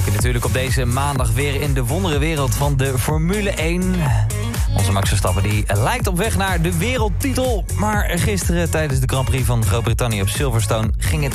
duiken natuurlijk op deze maandag weer in de wonderenwereld van de Formule 1. Onze Max Verstappen die lijkt op weg naar de wereldtitel. Maar gisteren tijdens de Grand Prix van Groot-Brittannië op Silverstone ging het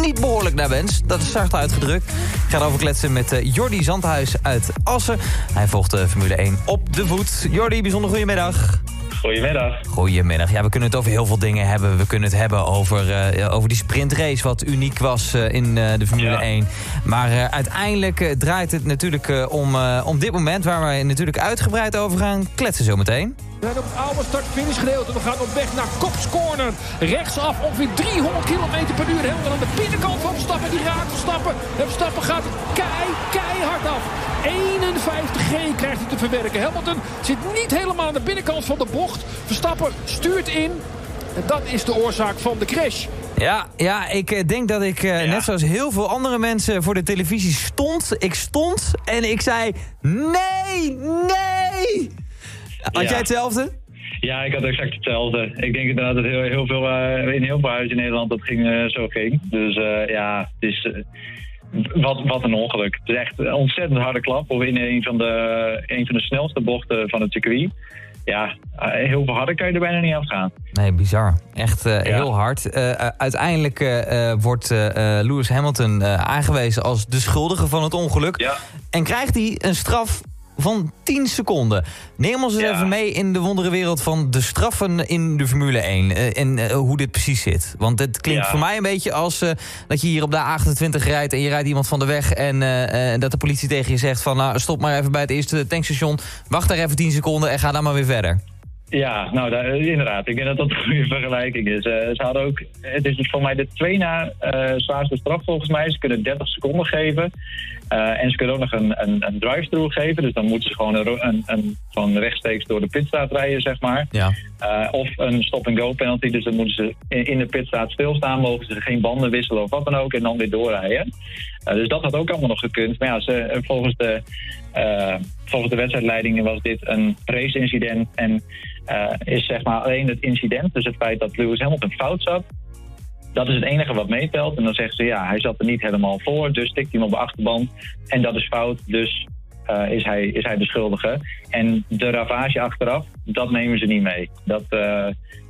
niet behoorlijk naar wens. Dat is zacht uitgedrukt. Ik ga erover kletsen met uh, Jordi Zandhuis uit Assen. Hij volgt de Formule 1 op de voet. Jordi, bijzonder goedemiddag. Goedemiddag. Goedemiddag. Ja, we kunnen het over heel veel dingen hebben. We kunnen het hebben over, uh, over die sprintrace, wat uniek was uh, in uh, de Formule ja. 1. Maar uiteindelijk draait het natuurlijk om, om dit moment... waar wij natuurlijk uitgebreid over gaan kletsen zometeen. We zijn op het oude start-finish gedeelte. We gaan op weg naar Kops Corner. Rechtsaf ongeveer 300 km per uur. Helemaal aan de binnenkant van Verstappen. Die raakt Verstappen. En Verstappen gaat kei, keihard af. 51G krijgt hij te verwerken. Hamilton zit niet helemaal aan de binnenkant van de bocht. Verstappen stuurt in. En dat is de oorzaak van de crash. Ja, ja ik denk dat ik, uh, ja. net zoals heel veel andere mensen voor de televisie stond. Ik stond en ik zei, nee, nee. Had Ja. jij hetzelfde? Ja, ik had exact hetzelfde. Ik denk inderdaad dat heel, heel veel, eh, in heel veel huizen in Nederland dat ging, eh, zo ging. Dus eh, ja, het is... wat, wat een ongeluk. Het is echt een ontzettend harde klap of in een van, de, een van de snelste bochten van het circuit. Ja, heel veel harder kan je er bijna niet afgaan. Nee, bizar. Echt eh, heel hard. Uiteindelijk uh, wordt uh, Lewis Hamilton aangewezen als de schuldige van het ongeluk. Ja. En krijgt hij een straf van 10 seconden. Neem ons eens Ja. even mee in de wonderenwereld van de straffen in de Formule 1. eh, en eh, hoe dit precies zit. Want het klinkt Ja. voor mij een beetje als eh, dat je hier op de A28 rijdt... en je rijdt iemand van de weg en dat de politie tegen je zegt... van nou, stop maar even bij het eerste tankstation... wacht daar even 10 seconden en ga dan maar weer verder. Ja, nou daar, inderdaad. Ik denk dat dat een goede vergelijking is. Eh, ze hadden ook, het is voor mij de twee na eh, zwaarste straf volgens mij. Ze kunnen 30 seconden geven. Eh, en ze kunnen ook nog een, een, een drive-through geven. Dus dan moeten ze gewoon een, een, een, van rechtstreeks door de pitstraat rijden, zeg maar. Ja. Eh, of een stop-and-go penalty. Dus dan moeten ze in, in de pitstraat stilstaan. Mogen ze geen banden wisselen of wat dan ook. En dan weer doorrijden. Eh, dus dat had ook allemaal nog gekund. Maar ja, eh, volgens, de, eh, volgens de wedstrijdleiding was dit een race-incident. En is zeg maar alleen het incident. Dus het feit dat Lewis Hamilton fout zat. Dat is het enige wat meetelt. En dan zeggen ze ja, hij zat er niet helemaal voor. Dus tikt hij hem op de achterband. En dat is fout. Dus eh, is, hij, is hij de schuldige. En de ravage achteraf, dat nemen ze niet mee. Dat, eh,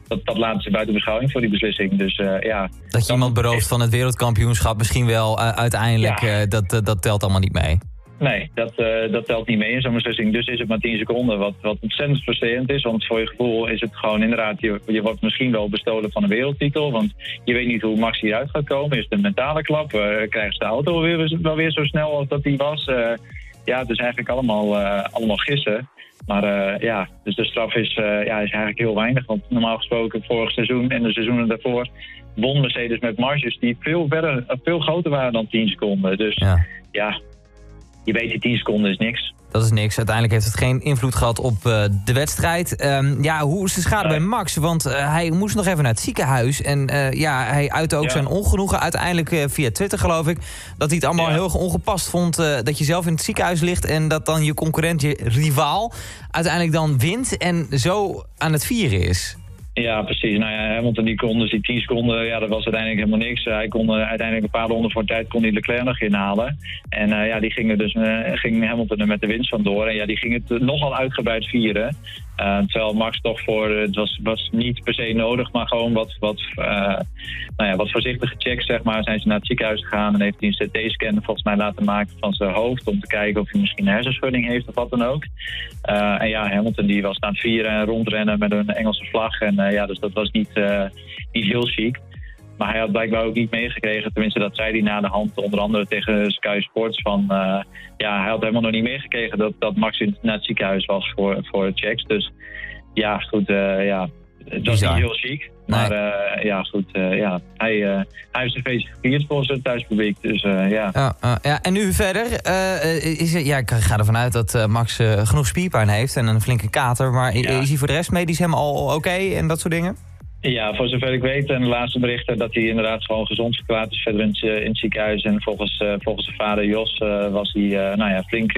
dat, dat laten ze buiten beschouwing voor die beslissing. Dus eh, ja. Dat je iemand berooft van het wereldkampioenschap misschien wel uiteindelijk... Ja. dat, dat telt allemaal niet mee. Nee, dat, dat telt niet mee in zo'n beslissing. Dus is het maar 10 seconden, wat, wat ontzettend frustrerend is. Want voor je gevoel is het gewoon inderdaad, je, je wordt misschien wel bestolen van een wereldtitel. Want je weet niet hoe Max hieruit gaat komen. Is het een mentale klap? Krijgen ze de auto weer, wel weer zo snel als dat die was? Ja, het is eigenlijk allemaal, eh, allemaal gissen. Maar eh, ja, dus de straf is, eh, ja, is eigenlijk heel weinig. Want normaal gesproken vorig seizoen en de seizoenen daarvoor... won Mercedes met marges die veel, verder, veel groter waren dan 10 seconden. Dus Ja. ja, je weet die 10 seconden is niks. Dat is niks. Uiteindelijk heeft het geen invloed gehad op eh, de wedstrijd. Ehm, ja, hoe is de schade Nee. bij Max? Want eh, hij moest nog even naar het ziekenhuis. En eh, ja, hij uitte ook Ja. zijn ongenoegen. Uiteindelijk via Twitter geloof ik. Dat hij het allemaal Ja. heel erg ongepast vond. dat je zelf in het ziekenhuis ligt. En dat dan je concurrent, je rivaal, uiteindelijk dan wint. En zo aan het vieren is. Ja, precies. Nou ja, Hamilton die kon dus die 10 seconden, ja, dat was uiteindelijk helemaal niks. Hij kon eh, uiteindelijk een paar ronden voor tijd kon hij Leclerc nog inhalen. En eh, ja, die gingen dus, eh, ging Hamilton er met de winst vandoor. En ja, die ging het nogal uitgebreid vieren. Eh, terwijl Max toch voor, eh, het was, was niet per se nodig, maar gewoon wat, wat, eh, nou ja, wat voorzichtige checks, zeg maar. Zijn ze naar het ziekenhuis gegaan en heeft hij een CT-scan volgens mij laten maken van zijn hoofd. Om te kijken of hij misschien een hersenschudding heeft of wat dan ook. En ja, Hamilton die was aan het vieren en rondrennen met een Engelse vlag. En ja, dus dat was niet, niet heel chic. Maar hij had blijkbaar ook niet meegekregen, tenminste dat zei hij na de hand, onder andere tegen Sky Sports, van eh, ja, hij had helemaal nog niet meegekregen dat, dat Max in, naar het ziekenhuis was voor, voor checks. Dus ja, goed, eh, ja, het was Bizar. niet heel chic. Maar eh, ja, goed, ja, hij, hij heeft zijn feestje gevierd volgens het thuispubliek. Dus ja. Ja, ja, en nu verder. is ja, ik ga ervan uit dat Max genoeg spierpijn heeft en een flinke kater. Maar Ja. is hij voor de rest medisch helemaal oké en dat soort dingen? Ja, voor zover ik weet, en de laatste berichten dat hij inderdaad gewoon gezond verklaard is verder in, het, eh, in het ziekenhuis. En volgens, eh, volgens zijn vader Jos eh, was hij nou ja, flink,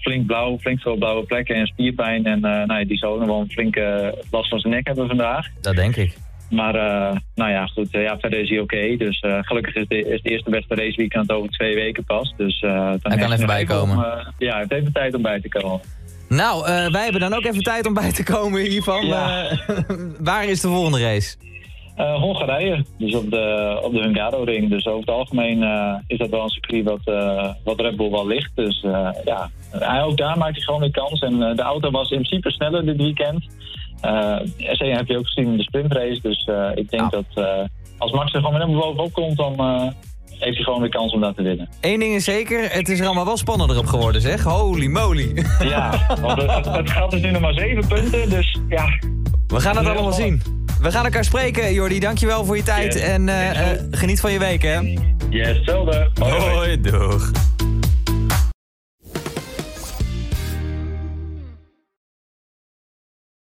flink blauw, flink veel blauwe plekken en spierpijn. En nou ja, die zou nog wel een flinke last van zijn nek hebben vandaag. Dat denk ik. maar nou ja, goed. ja, verder is hij oké. Dus gelukkig is, de, is de eerste beste raceweekend over twee weken pas. Dus dan hij kan even bijkomen. ja, hij heeft even tijd om bij te komen. Nou, wij hebben dan ook even tijd om bij te komen hiervan. Ja. waar is de volgende race? Uh, Hongarije, dus op de, op de Hungaro-ring. Dus over het algemeen is dat wel een circuit wat, wat Red Bull wel ligt. Dus ja, hij, ook daar maakt hij gewoon weer kans. En de auto was in principe sneller dit weekend. Uh, heb je ook gezien in de sprintrace. Dus ik denk dat als Max er gewoon weer helemaal bovenop komt, dan heeft hij gewoon weer kans om dat te winnen. Eén ding is zeker, het is er allemaal wel spannender op geworden, zeg. Holy moly. Ja, want het, het gaat dus nu nog maar zeven punten, dus ja. We gaan het allemaal zien. We gaan elkaar spreken, Jordi. Dankjewel voor je tijd. En uh, uh, geniet van je week, hè? Yes, hetzelfde. Hoi, doeg.